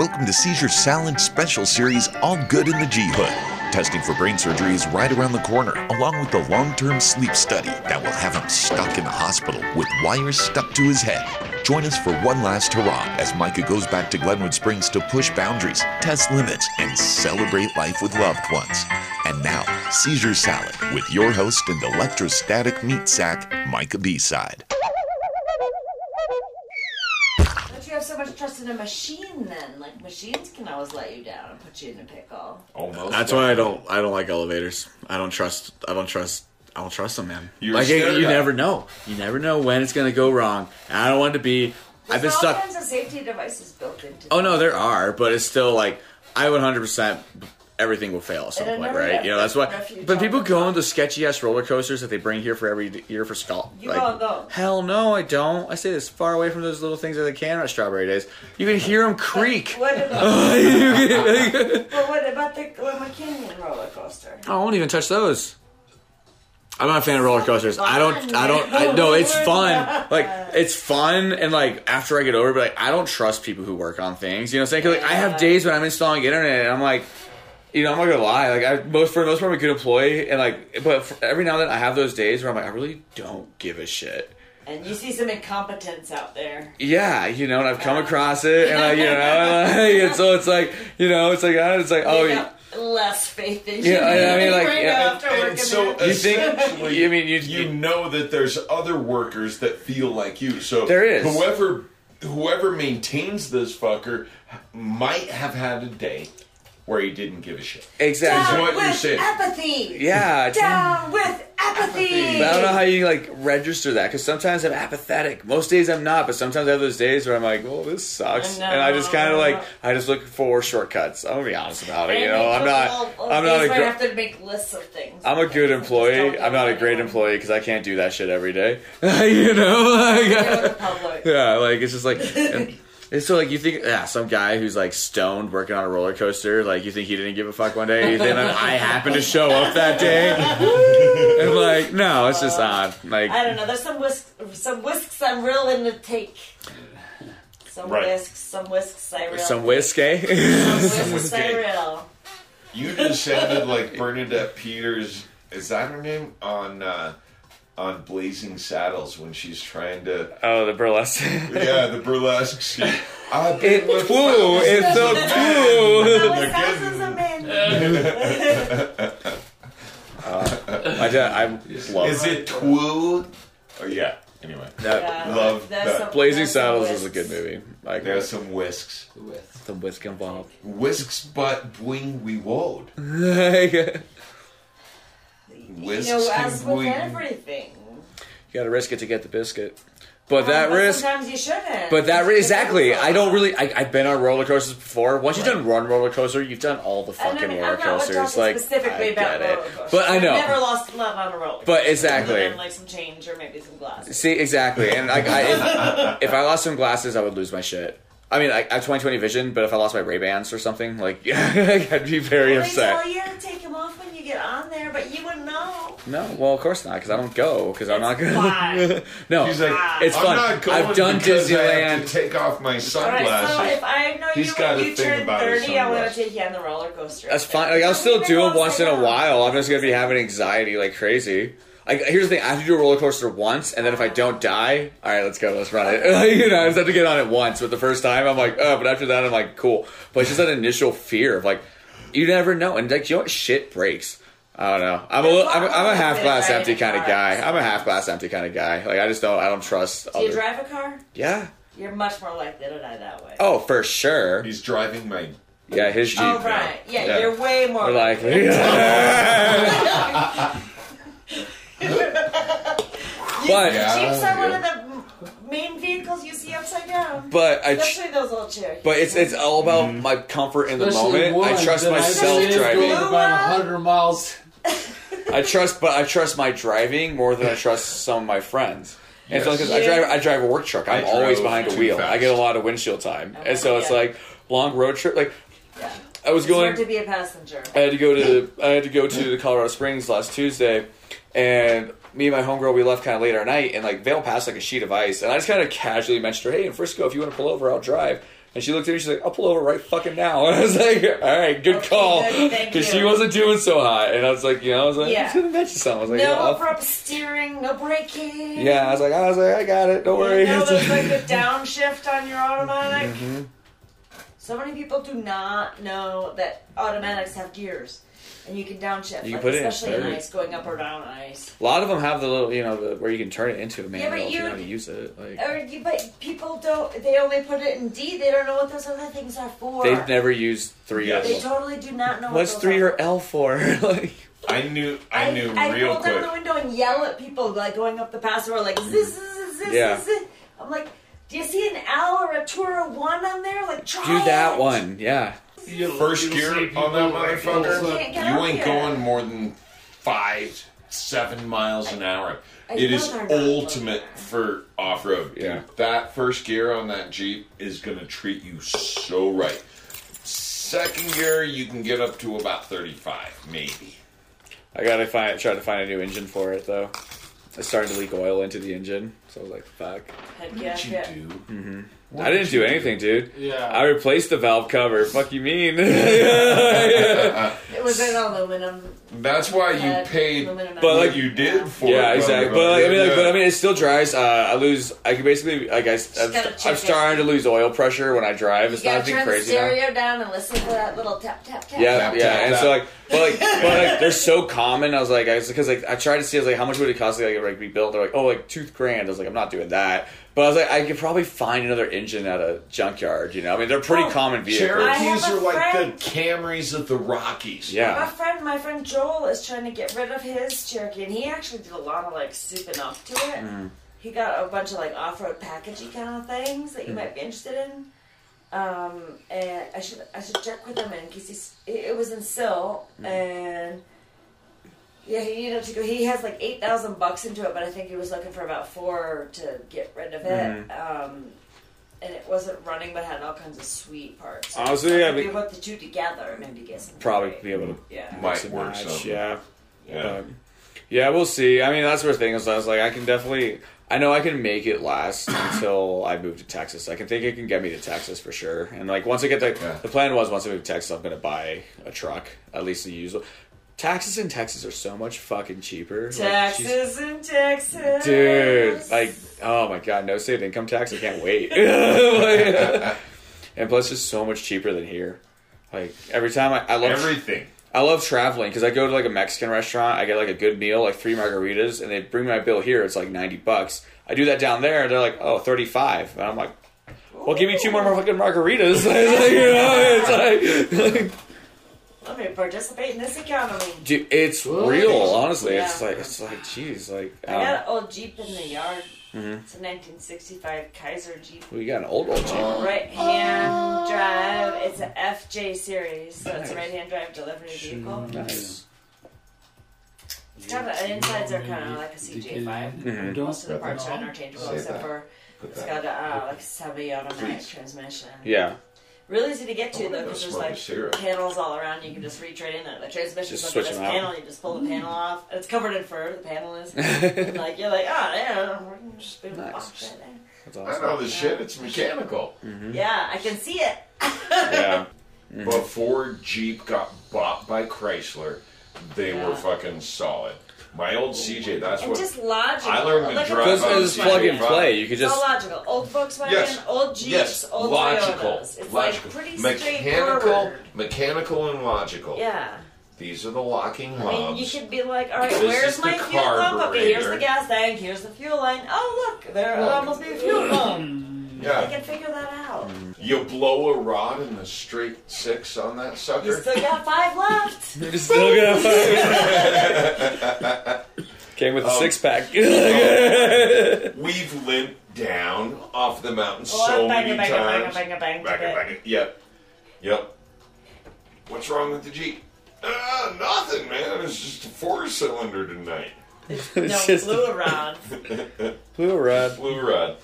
Welcome to Seizure Salad Special Series All Good in the G Hood. Testing for brain surgery is right around the corner, along with the long term sleep study that will have him stuck in the hospital with wires stuck to his head. Join us for one last hurrah as Micah goes back to Glenwood Springs to push boundaries, test limits, and celebrate life with loved ones. And now, Seizure Salad with your host and electrostatic meat sack, Micah B-Side. Don't you have so much trust in a machine then? Like machines can always let you down and put you in a pickle. Almost. That's why I don't. I don't like elevators. I don't trust. I don't trust. I don't trust them, man. You're like scared you never know. You never know when it's gonna go wrong. And I don't want to be. I've been all stuck. kinds of safety devices built into. Oh no, there are, but it's still like I would hundred percent. Everything will fail at some point, right? You know that's why. But people go on the sketchy ass roller coasters that they bring here for every year for skull. You like, go on those. Hell no, I don't. I stay as far away from those little things as I can at Strawberry Days. You can hear them creak. What about, but what about the Glen Canyon roller coaster? I won't even touch those. I'm not a fan of roller coasters. I don't. I don't. I, no, it's fun. Like it's fun, and like after I get over, it, but like I don't trust people who work on things. You know what I'm saying? 'Cause, like I have days when I'm installing internet, and I'm like, you know, I'm not gonna lie. Like I most for the most part, I'm a good employee, and like, but for, every now and then I have those days where I'm like, I really don't give a shit. And you see some incompetence out there. Yeah, you know, and I've come across it, and I, you know, and, like, and so it's like, you know, it's like, uh, it's like, oh, You you, got less faith in you. Yeah, I mean, like, right yeah. after And so you think? essentially, I mean, you, you know that there's other workers that feel like you. So There is. whoever whoever maintains this fucker might have had a day where he didn't give a shit. exactly. Down what you're with saying. apathy. Yeah, Down with apathy. But I don't know how you like register that because sometimes I'm apathetic. Most days I'm not, but sometimes I have those days where I'm like, "Oh, this sucks," I and I just kind of like I just look for shortcuts. I'm gonna be honest about it. You know, I'm not. all- all I'm not a. days where I gr- have to make lists of things. I'm a good employee. I'm not a great anyone. employee because I can't do that shit every day. you know, like, yeah, like it's just like. And, and so, like, you think, yeah, some guy who's like stoned working on a roller coaster, like, you think he didn't give a fuck one day? Then I happened to show up that day, and like, no, it's just odd. Like, I don't know. There's some whisks, some whisks I'm willing to take. Some Right. whisks, some whisks I real. some whiskey. Eh? Some whisks I whiskey. real. You just sounded like Bernadette Peters. Is that her name on uh, on Blazing Saddles when she's trying to? oh, the burlesque. Yeah, the burlesque scene. I've been It, with woo, it's so cool. That sounds as a man. I, do- I love Is it Twoo? Oh yeah. Anyway, that. Yeah, Love that. some- Blazing Saddles is a good movie. Like, there's some whisks. some whisk involved. Whisks, but bwing we woed. You Whisks You know, and as with bwing. everything. You gotta risk it to get the biscuit. But that Um, but risk. Sometimes you shouldn't. But that You exactly. I don't really. I, I've been on roller coasters before. Once you've done one roller coaster, you've done all the And I fucking mean, roller I'm not coasters. talking Like, specifically I about get roller it, coasters. but I know. I've never lost love on a roller. But exactly. other than, like some change or maybe some glasses. See, exactly, and like, I, if, if I lost some glasses, I would lose my shit. I mean, I, I have 20/20 vision, but if I lost my Ray Bans or something, like, I'd be very Well, they tell upset. you to take them off when you get on there, but you wouldn't know. No, well, of course not, because I don't go, because I'm not It's gonna. no, He's like, it's I'm fun. not going I've done because I have Disneyland. to take off my All right, sunglasses. so if I know He's you gotta when you think turn about his 30, I'm going to sunglasses. take you on the roller coaster. That's fine. Like I'll still do them once once in a while. I'm just gonna be having anxiety like crazy. Like here's the thing: I have to do a roller coaster once, and then if I don't die, all right, let's go, let's run it. you know, I just have to get on it once. But the first time, I'm like, oh, but after that, I'm like, cool. But it's just that initial fear of like, you never know, and like, you know what? Shit breaks. I don't know. I'm a little, I'm a, I'm a half glass empty kind of guy. I'm a half glass empty kind of guy. Like I just don't I don't trust. Do you other- drive a car? Yeah. You're much more likely to die that way. Oh, for sure. He's driving my. Yeah, his Jeep. Oh, right. Yeah, Yeah. you're way more Or like, but Yeah. Jeeps are one of the m- main vehicles you see upside down. but I. Especially those little Cherokees. But it's it's all about mm-hmm. my comfort in the Especially moment. I trust that myself believe driving. Going about 100 miles. I trust, but I trust my driving more than I trust some of my friends. And so Yes. because I drive, I drive a work truck. I'm I always behind a wheel. fast. I get a lot of windshield time, oh and so it's Yeah. like long road trip. Like yeah. I was It's going. hard to be a passenger. I had to go to I had to go to the Colorado Springs last Tuesday, and me and my homegirl we left kind of late at night, and like Vail passed like a sheet of ice, and I just kind of casually mentioned her, "Hey, in Frisco, if you want to pull over, I'll drive." And she looked at me. She's like, "I'll pull over right fucking now." And I was like, "All right, good Okay, call," because she wasn't doing so hot. And I was like, you know, I was like, Yeah. "I'm just gonna mention something." I was like, no "Yeah, I'll- abrupt steering, no braking. yeah." I was like, "I was like, I got it. Don't worry." You know, It's there's like- like a downshift on your automatic. Mm-hmm. So many people do not know that automatics have gears, and you can downshift, You like, put it in especially in third. ice, going up or down ice. a lot of them have the little, you know, the, where you can turn it into a manual but if you you- know how to use it. Like Or you, but people don't. They only put it in D. They don't know what those other things are for. they've never used three. Yes. They totally do not know. What's what three are. or L for? like, I knew. I, knew I real roll down the window and yell at people like going up the pass road, like this, this, this, Yeah. this, this. I'm like, do you see an L or a two or a one on there? Like try do that it. one, yeah. You'll- First gear on that motherfucker? full Can't get You up ain't yet. going more than five, seven miles an hour. I It know is they're ultimate for off road. Yeah. That first gear on that Jeep is gonna treat you so right. Second gear, you can get up to about thirty-five, maybe. I gotta find try to find a new engine for it though. It's starting to leak oil into the engine, so I was like, "Fuck." Heck What yeah, did you yeah. do? I didn't do anything, dude. Yeah. I replaced the valve cover. Fuck you mean? It was an aluminum. That's why you head, paid aluminum But, what like- you did for yeah, it, exactly. But like, I mean, like, but I mean, it still dries. Uh, I lose. I can basically, like, I, I'm, I'm starting to lose oil pressure when I drive. It's You gotta nothing turn the crazy now. stereo down and listen to that little tap tap tap. Yeah, Tap, yeah, tap, and tap. so like, but like, but like, they're so common. I was like, I was because like, I tried to see, I was like, how much would it cost to like, like rebuild? They're like, oh, like two grand. I was like, I'm not doing that. But I was like, I could probably find another engine at a junkyard. You know, I mean, they're pretty Oh, common vehicles. I Cherokees have a are like friend- the Camrys of the Rockies. My Yeah, friend, my friend Joel is trying to get rid of his Cherokee, and he actually did a lot of like souping up to it. Mm. He got a bunch of like off-road packagey kind of things Mm. that you might be interested in. Um, and I should I should check with him in case he's it it was in Silt, Mm. and yeah, he needed to go. He has like eight thousand bucks into it, but I think he was looking for about four to get rid of it. Mm-hmm. Um, and it wasn't running, but had all kinds of sweet parts. So Honestly, I I mean- we put the two together, and maybe get some. probably be able to Yeah. Might mix work match. something. Yeah, Yeah. But, yeah, we'll see. I mean, that's the thing is, I was like, I can definitely. I know I can make it last until I move to Texas. I can think it can get me to Texas for sure. And like once I get the Yeah. the plan was once I move to Texas, I'm gonna buy a truck, at least a used. One. Taxes in Texas are so much fucking cheaper. Like, in Texas dude. Like, oh my god, no state income tax. I can't wait. Like, and plus, it's so much cheaper than here. Like every time I, I love Everything. I love traveling because I go to like a Mexican restaurant, I get like a good meal, like three margaritas, and they bring me my bill here. It's like ninety bucks. I do that down there, and they're like, oh, 35 and I'm like, well, give me two more fucking margaritas. Like, you know, it's like, Let me participate in this economy. dude, it's What? real. Honestly, it's like it's like, jeez, like, I got um, an old Jeep in the yard. Mhm. It's a 1965 Kaiser Jeep. we got an old old Jeep. Right hand drive. It's a FJ series, so it's a right hand drive delivery vehicle. Nice. It's kind of the insides are kind of like a CJ5. Mhm. Most of the parts are interchangeable except for it's got a uh, like a semi-automatic transmission. Yeah, Really easy to get to Oh, though, because there's like syrup. panels all around. You can just reach right in it. The transmission's Just under switch this them out. panel. You just pull the panel off. And it's covered in fur. The panel is. and like you're like, oh yeah, we can just boot Nice. off right there. that's I know this shit. It's mechanical. Mm-hmm. Yeah, I can see it. Yeah, Before Jeep got bought by Chrysler, they Yeah. were fucking solid. My old CJ, that's And what just logical. I learned to Look at drive because on it's the plug and play. You could It's all just logical. Old Volkswagen, Yes. old Jeeps, yes, old logical, Toyotas. It's logical, like pretty mechanical, straightforward. mechanical, and logical. Yeah. These are the locking I mean, you should be like, all right, This where's my the fuel pump? Okay, here's the gas tank. Here's the fuel line. Oh, look, there there must be a fuel pump. I can figure that out. You blow a rod in the straight six on that sucker. You sucker. still got five left. You're still gonna Came with a Um, six pack. We've limped down off the mountain Oh, so bang, many bang, bang, times. bang, bang, bang, Back it, bang. back. Yep. Yep. What's wrong with the Jeep? Uh, nothing, man. It's just a four cylinder tonight. No, It's just- flew around. Blue rod. Blue rod.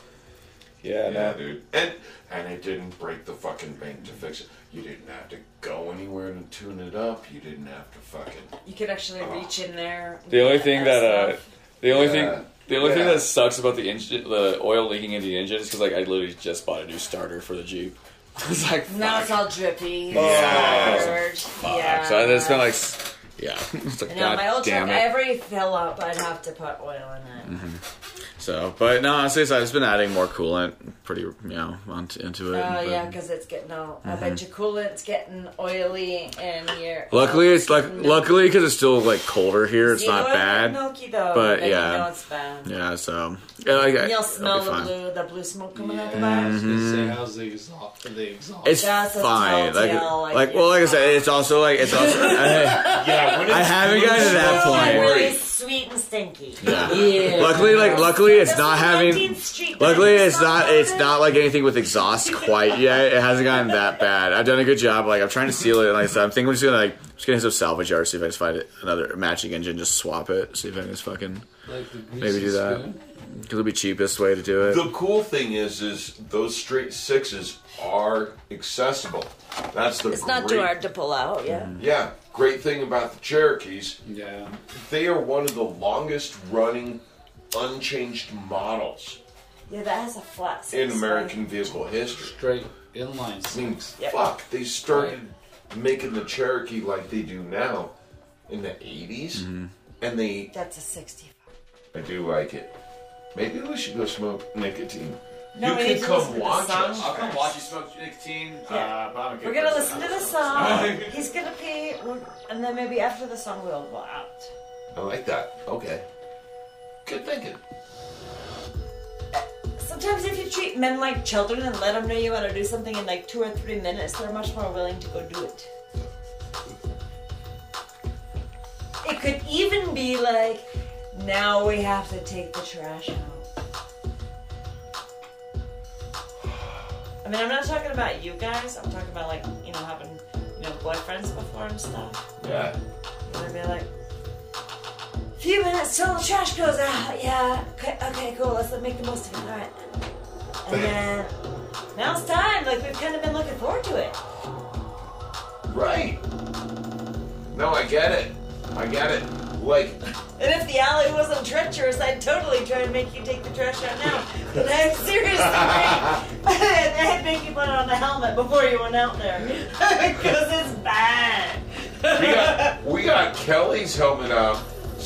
Yeah, Yeah, no. dude. And and it didn't break the fucking bank to fix it. You didn't have to go anywhere to tune it up. You didn't have to fucking. You could actually reach in there. The only thing that uh, the only Yeah. thing the only thing that sucks about the engine, the oil leaking in the engine is because like I literally just bought a new starter for the Jeep. it's like Now it's all drippy. Yeah. splurge. Fuck. Yeah. So it's been like, yeah. It's like, I know, my God old damn truck, it. every fill up, I'd have to put oil in it. So, but no, honestly, so I've been adding more coolant, pretty, you know, onto, into it. Oh, but- yeah, because it's getting all. I bet your coolant's getting oily and your. Luckily, it's like um, luckily because it's still like colder here. It's See, not oil is bad. Milky though, but yeah. You know it's bad. Yeah, so yeah, like, And you'll it'll smell the fine. blue, the blue smoke coming out the back. I was gonna say, mm-hmm. how's the exhaust? The exhaust. It's That's a fine. Like, telltale, like, like, well, like I said, it's also like it's also. I, Yeah, I haven't blue gotten to that smoke, point. really worry. Sweet and stinky. yeah. Yeah. Luckily, like luckily, it's That's not having. Street Luckily, that it's not. I It's not like anything with exhaust quite yet. It hasn't gotten that bad. I've done a good job. Like I'm trying to seal it. And like I said, I'm thinking we're just gonna like just getting some salvage yard. See if I can find another matching engine. Just swap it. See if I can just fucking like the greasy maybe do that. spoon. Because it'll be cheapest way to do it. The cool thing is, is those straight sixes are accessible. That's the It's not too hard to pull out, yeah. Mm-hmm. Yeah, great thing about the Cherokees. Yeah. They are one of the longest running unchanged models Yeah, that has a flat six. in six, American vehicle history. Straight inline I mean, six. Yep. fuck, they started making the Cherokee like they do now in the 80s, mm-hmm. and they. That's a 65. I do like it. Maybe we should go smoke nicotine. No, you can need come listen to the watch song. us. I'll come watch you smoke nicotine. Yeah. Uh, but I'm We're gonna listen to the song. He's gonna pee, and then maybe after the song we'll go out. I like that. Okay. Good thinking. Sometimes if you treat men like children and let them know you want to do something in like two or three minutes, they're much more willing to go do it. It could even be like, now we have to take the trash out. I mean, I'm not talking about you guys. I'm talking about like, you know, having, you know, boyfriends before and stuff. Yeah. They'd be like, few minutes till the trash goes out. Yeah. Okay, okay cool. Let's make the most of it. All right. And then now it's time. Like we've kind of been looking forward to it. Right. No, I get it. I get it. Like, And if the alley wasn't treacherous, I'd totally try and make you take the trash out now. But I seriously, I'd make you put on a helmet before you went out there because it's bad. we got we got Kelly's helmet out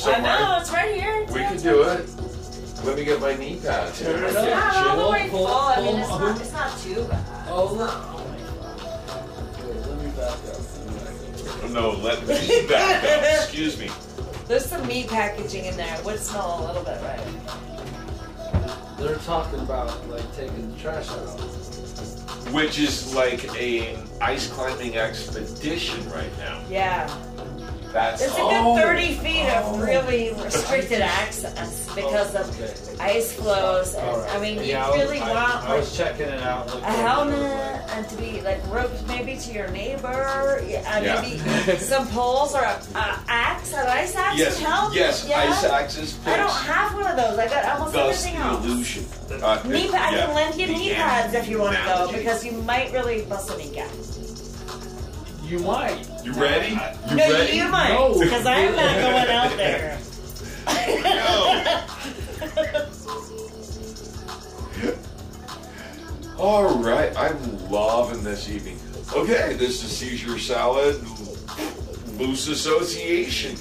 I know it's right here. We can do it. Let me get my knee pads. Turn it It's up. not all the way pull- full. I mean, pull it's not. It's not too bad. Oh, look. Oh my god. Wait, let me back up. No, let me back up. Excuse me. There's some meat packaging in there. It would smell a little bit right. They're talking about like taking the trash out. Which is like a ice climbing expedition right now. Yeah. That's There's a oh, good 30 feet of really restricted access because of Okay. ice flows. And, All right. I mean, you Yeah, I was- really I, want I like, was checking it out. looking a at it. helmet and to be like roped maybe to your neighbor. Yeah, uh, Yeah. maybe some poles or a, a axe, an ice axe Yes, would help. yes, yeah? ice axes. I don't have one of those. I got almost Thus everything the else. illusion. Uh, Knee it- pa- I yeah, can lend you the knee pads if you want to go analogy. because you might really bust a kneecap. You might. You ready? You no, ready? you might No. because I'm not going out there. All right, I'm loving this evening. Okay, this is Seizure Salad Loose Association.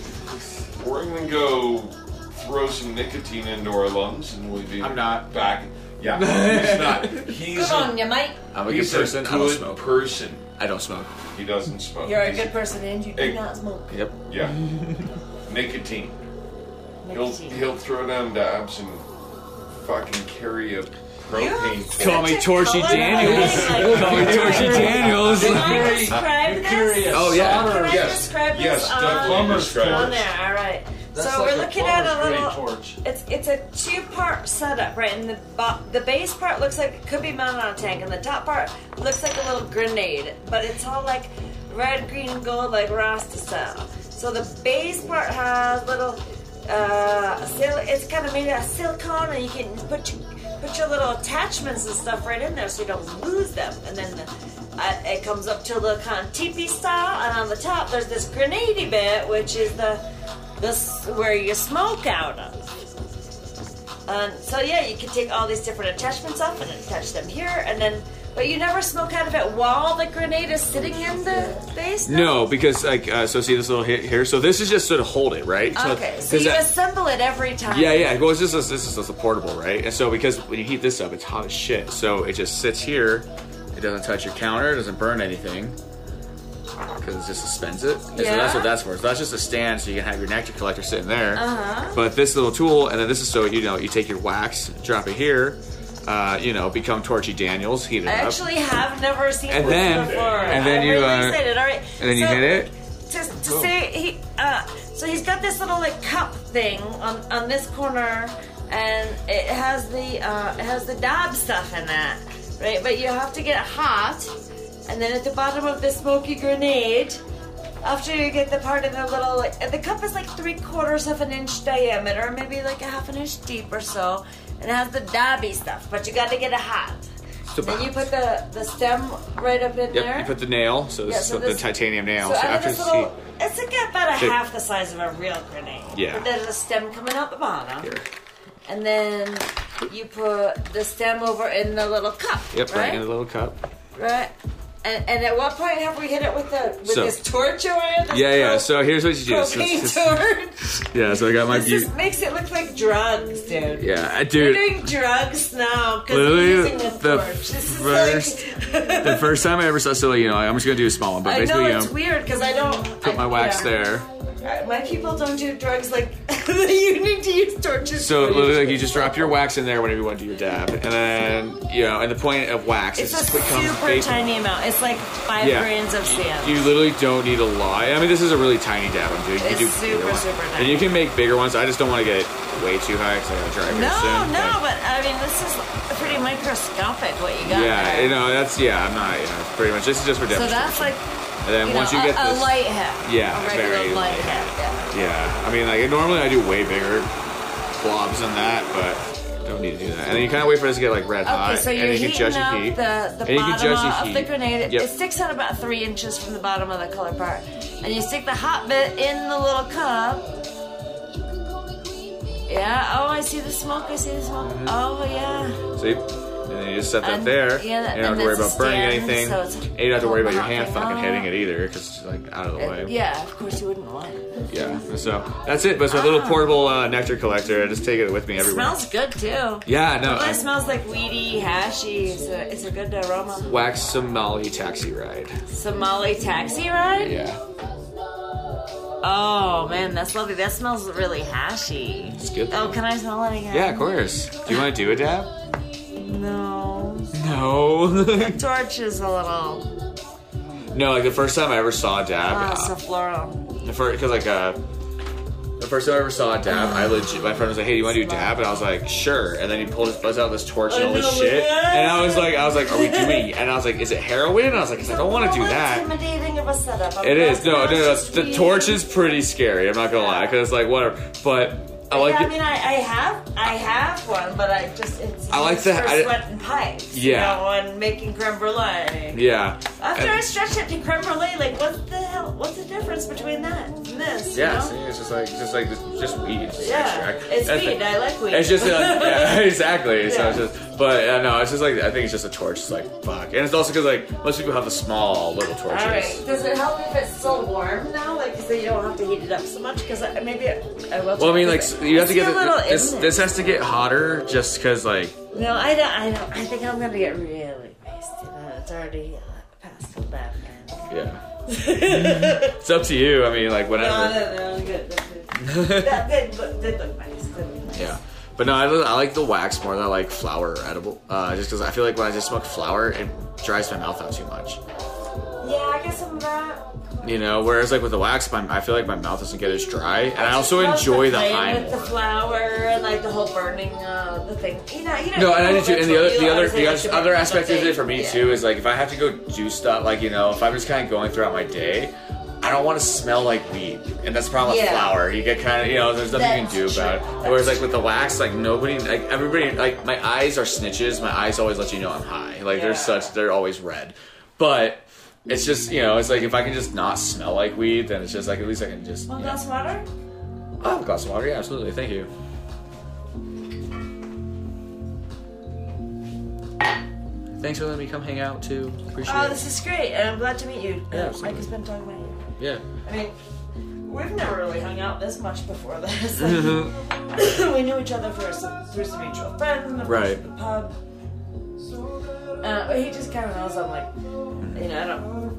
We're gonna go throw some nicotine into our lungs, and we'll be I'm not. back. Yeah, he's not. He's Good a, on you, mate. I'm a good he's person. a I don't good smoke. person. I don't smoke. He doesn't smoke. You're a good person and you do Hey. not smoke. Yep. Yeah, nicotine. He'll Nicotine. he'll throw down dabs and fucking carry a propane. Call me Torchy Color Daniels. coding, like- Call me Torchy Daniels. Can I describe You're this? Oh, yeah. Can I Yes. describe this Yes, on, definitely um, Plumber's on it. there? That's so like we're looking at a little. torch. It's it's a two part setup, right? And the bo- the base part looks like it could be mounted on a tank, and the top part looks like a little grenade, but it's all like red, green, and gold, like Rasta style. So the base part has little. Uh, sil- it's kind of made out of silicone, and you can put your, put your little attachments and stuff right in there, so you don't lose them. And then the, uh, it comes up to the kind of teepee style, and on the top there's this grenady bit, which is the this where you smoke out of. And so yeah, you can take all these different attachments off and attach them here, and then But you never smoke out of it while the grenade is sitting in the base. No, because like uh, so see this little hit here. So this is just sort of hold it right. So, Okay, so you that- assemble it every time. Yeah, yeah. Well, it's just this is just a portable, right? And so because when you heat this up, it's hot as shit. So it just sits here. It doesn't touch your counter. It doesn't burn anything because it just suspends it. And So that's what that's for. So that's just a stand, so you can have your nectar collector sitting there. Uh-huh. But this little tool, and then this is so you know you take your wax, drop it here. Uh, you know, become Torchy Daniels, heat it I up. actually have never seen And this then- before. and then I'm you, really uh, excited. All right, and then you hit it. To, to say he, uh, so he's got this little like cup thing on on this corner, and it has the uh, it has the dab stuff in that, right? But you have to get it hot, and then at the bottom of the smoky grenade. After you get the part in the little, like, the cup is like three quarters of an inch diameter, maybe like a half an inch deep or so, and it has the dabby stuff. But you got to get it hot. So- Then you put the the stem right up in Yep, there. you put the nail, so this Yeah, is so the titanium nail. So, So, after this it's little, heat, it's like about a half the size of a real grenade. Yeah. But there's a stem coming out the bottom, here. and then you put the stem over in the little cup. Yep, right right, in the little cup. right. And, and at what point have we hit it with the with So- this torch over it? Yeah, yeah. So here's what you do. Propane just- torch. yeah, so I got my This just makes it look like drugs, dude. Yeah, uh, We're dude. doing drugs now because we're using a the torch. This is first- like, The first time I ever saw, so you know, I'm just gonna do a small one, but I basically, know you it's know, weird because I don't put my wax yeah. there. My people don't do drugs like you need to use torches. So literally, like, you just drop your wax in there whenever you want to do your dab, and then you know, and the point of wax It's is a super tiny amount. It's like five Yeah. grains of sand. You literally don't need a lot. I mean, this is a really tiny dab I'm doing. You It's do super, super And you can make bigger ones. I just don't want to get way too high because I gotta drive here no, soon. no, but- but I mean this is pretty microscopic what you got yeah, there. you know, that's yeah. I'm not. You know, it's pretty much. This is just for so that's like and then you once know, you get a, this, a light head. Yeah, a very light light head. Yeah. Yeah, I mean, like normally I do way bigger blobs than that, but don't need to do that. And then you kind of wait for this to get like red hot, Okay, so you're and you can judge the heat. the, the And you can bottom judge the of, of the heat. grenade. Yep. It sticks out about three inches from the bottom of the color part. And you stick the hot bit in the little cup. Yeah, oh, I see the smoke, I see the smoke. Mm-hmm. Oh, yeah. See, and you just set that And- there. yeah, that- you don't have to worry about burning stand, anything. so and you don't have to worry about your hand fucking hitting it either, because it's like out of the way. Yeah, of course you wouldn't want it. Yeah. So that's it. But it's my little Ah. portable uh, nectar collector. I just take it with me It everywhere. smells good too. Yeah, no. It smells like weedy, hashy. It's a, it's a good aroma. wax Somali taxi ride. Somali taxi ride? Yeah. Oh man, that's lovely. That smells really hashy. It's good. Oh, can I smell it again? Yeah, of course. Do you want to do a dab? No. No. the Torch is a little no, like the first time I ever saw a dab. uh, uh, so floral. The first, because like uh, the first time I ever saw a dab, I legit. My friend was like, "Hey, do you want to do a dab?" And I was like, "Sure." And then he pulled his buzz out this torch and all this shit, and I was like, "I was like, are we doing?" And I was like, "Is it heroin?" And I was like, "'Cause "I don't want to do that." Intimidating of a setup. It is no, no, no. The torch is pretty scary. I'm not gonna lie, because like whatever. But I like yeah. I mean, I, I have, I have one, but I just it's I like for I- sweating pipes. Yeah. you know, and making creme brulee. yeah. After And- I stretch it to creme brulee, like what the hell? What's the difference between that and this? you yeah, know? see, it's just like just like just weed. It's just Yeah, extract. it's That's weed. I like weed. It's just like, yeah, exactly. So it's just, but uh, no, it's just like I think it's just a torch. It's like fuck, and it's also because like most people have the small little torches. All right. Does it help if it's still warm now? Like, so you don't have to heat it up so much? Because maybe I will. Well, I mean, like. You have to get a little the, this. This has to get hotter, just because like No, I don't. I don't. I think I'm gonna get really wasted. Uh, it's already uh, past eleven. yeah. it's up to you. I mean, like No, whatever. no, no, I'm good. That's good. that did look, did look nice. Did look nice. Yeah. But no, I, I like the wax more than I like flour or edible. Uh, just because I feel like when I just smoke flour, it dries my mouth out too much. Yeah, I guess some of that. You know, whereas like with the wax, my, I feel like my mouth doesn't get as dry, and I also enjoy the playing high with the more. and like the whole burning uh, the thing. You know, you know. No, and I do too. And the other, the other, the like other aspect of it for me yeah. too is like if I have to go do stuff, like you know, if I'm just kind of going throughout my day, I don't want to smell like weed, and that's the problem with Yeah. flour. You get kind of, you know, there's nothing you can do That's about it. true. Whereas like with the wax, like nobody, like everybody, like my eyes are snitches. My eyes always let you know I'm high. Like they're such, they're always red. But it's just, you know, it's like if I can just not smell like weed, then it's just like at least I can just. Know- glass of water? Oh, have a glass of water. Yeah, absolutely. Thank you. thanks for letting me come hang out too. Appreciate Oh, it. this is great, and I'm glad to meet you. Yeah, Uh, absolutely. Mike has been talking about you. Yeah. I mean, we've never really hung out this much before this. We knew each other for some, through some mutual friends, and of course Right. the pub. Uh, but he just kind of knows I'm like, you know, I don't.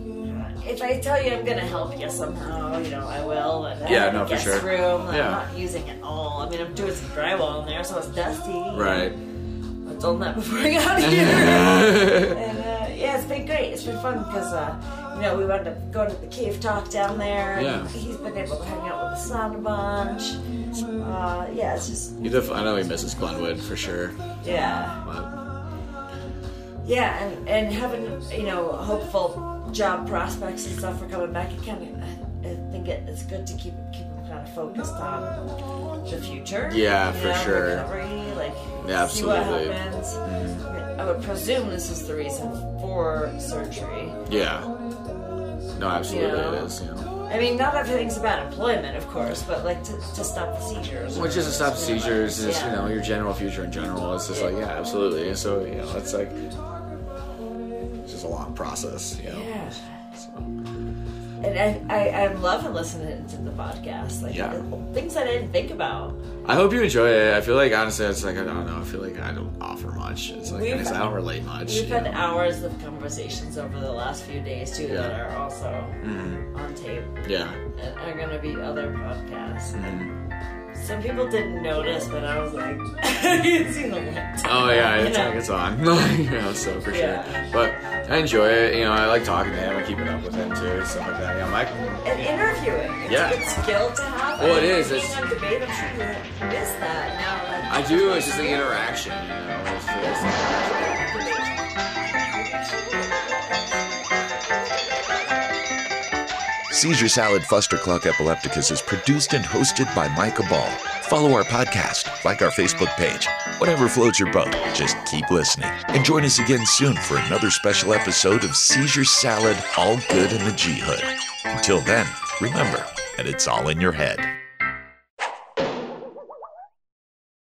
If I tell you I'm gonna help you somehow, you know, I will. And I Yeah, have a no, for guest sure. Room Yeah. I'm not using it all. I mean, I'm doing some drywall in there, so it's dusty. Right. I told him that before I got here. and uh, yeah, it's been great. It's been fun because uh, you know we wound up going to the cave talk down there. Yeah. he's been able to hang out with the son a bunch. Uh, yeah, it's just You def- I know he misses Glenwood for sure. yeah, But yeah, and and having you know hopeful job prospects and stuff for coming back. It kind of I think it, it's good to keep keep them kind of focused on the future. Yeah, for know, sure. Recovery, like Yeah, see what absolutely. Mm-hmm. happens. I, would presume this is the reason for surgery. yeah. No, absolutely Yeah. it is. You know. I mean, not everything's about employment, of course, but like to, to stop the seizures. Which is to stop seizures, is Yeah. you know your general future in general. It's just like yeah, absolutely. So you know, it's like it's a long process. You know. Yeah. So, And I, I, I'm loving listening to the podcast. Like, Yeah. things I didn't think about. I hope you enjoy it. I feel like honestly, it's like I don't know. I feel like I don't offer much. It's like We've- I don't relate much. We've had know? hours of conversations over the last few days, too, that are also Mhm. on tape Yeah. and are going to be other podcasts. Mhm. Some people didn't notice, but I was like, you see the light. Oh yeah, it's You know? like it's on. you know, so for sure. Yeah. But I enjoy it. You know, I like talking to him and keeping up with him too, stuff like that. You know, Mike. And interviewing. It's Yeah. a good skill to have. Well, it I mean, It's- on debate, I'm sure you miss that now. Like, I do. It's just the interaction. You know. It's just, Seizure Salad Fustercluck Epilepticus is produced and hosted by Micah Ball. Follow our podcast, like our Facebook page. Whatever floats your boat, just keep listening. And join us again soon for another special episode of Seizure Salad All Good in the G Hood. Until then, remember that it's all in your head.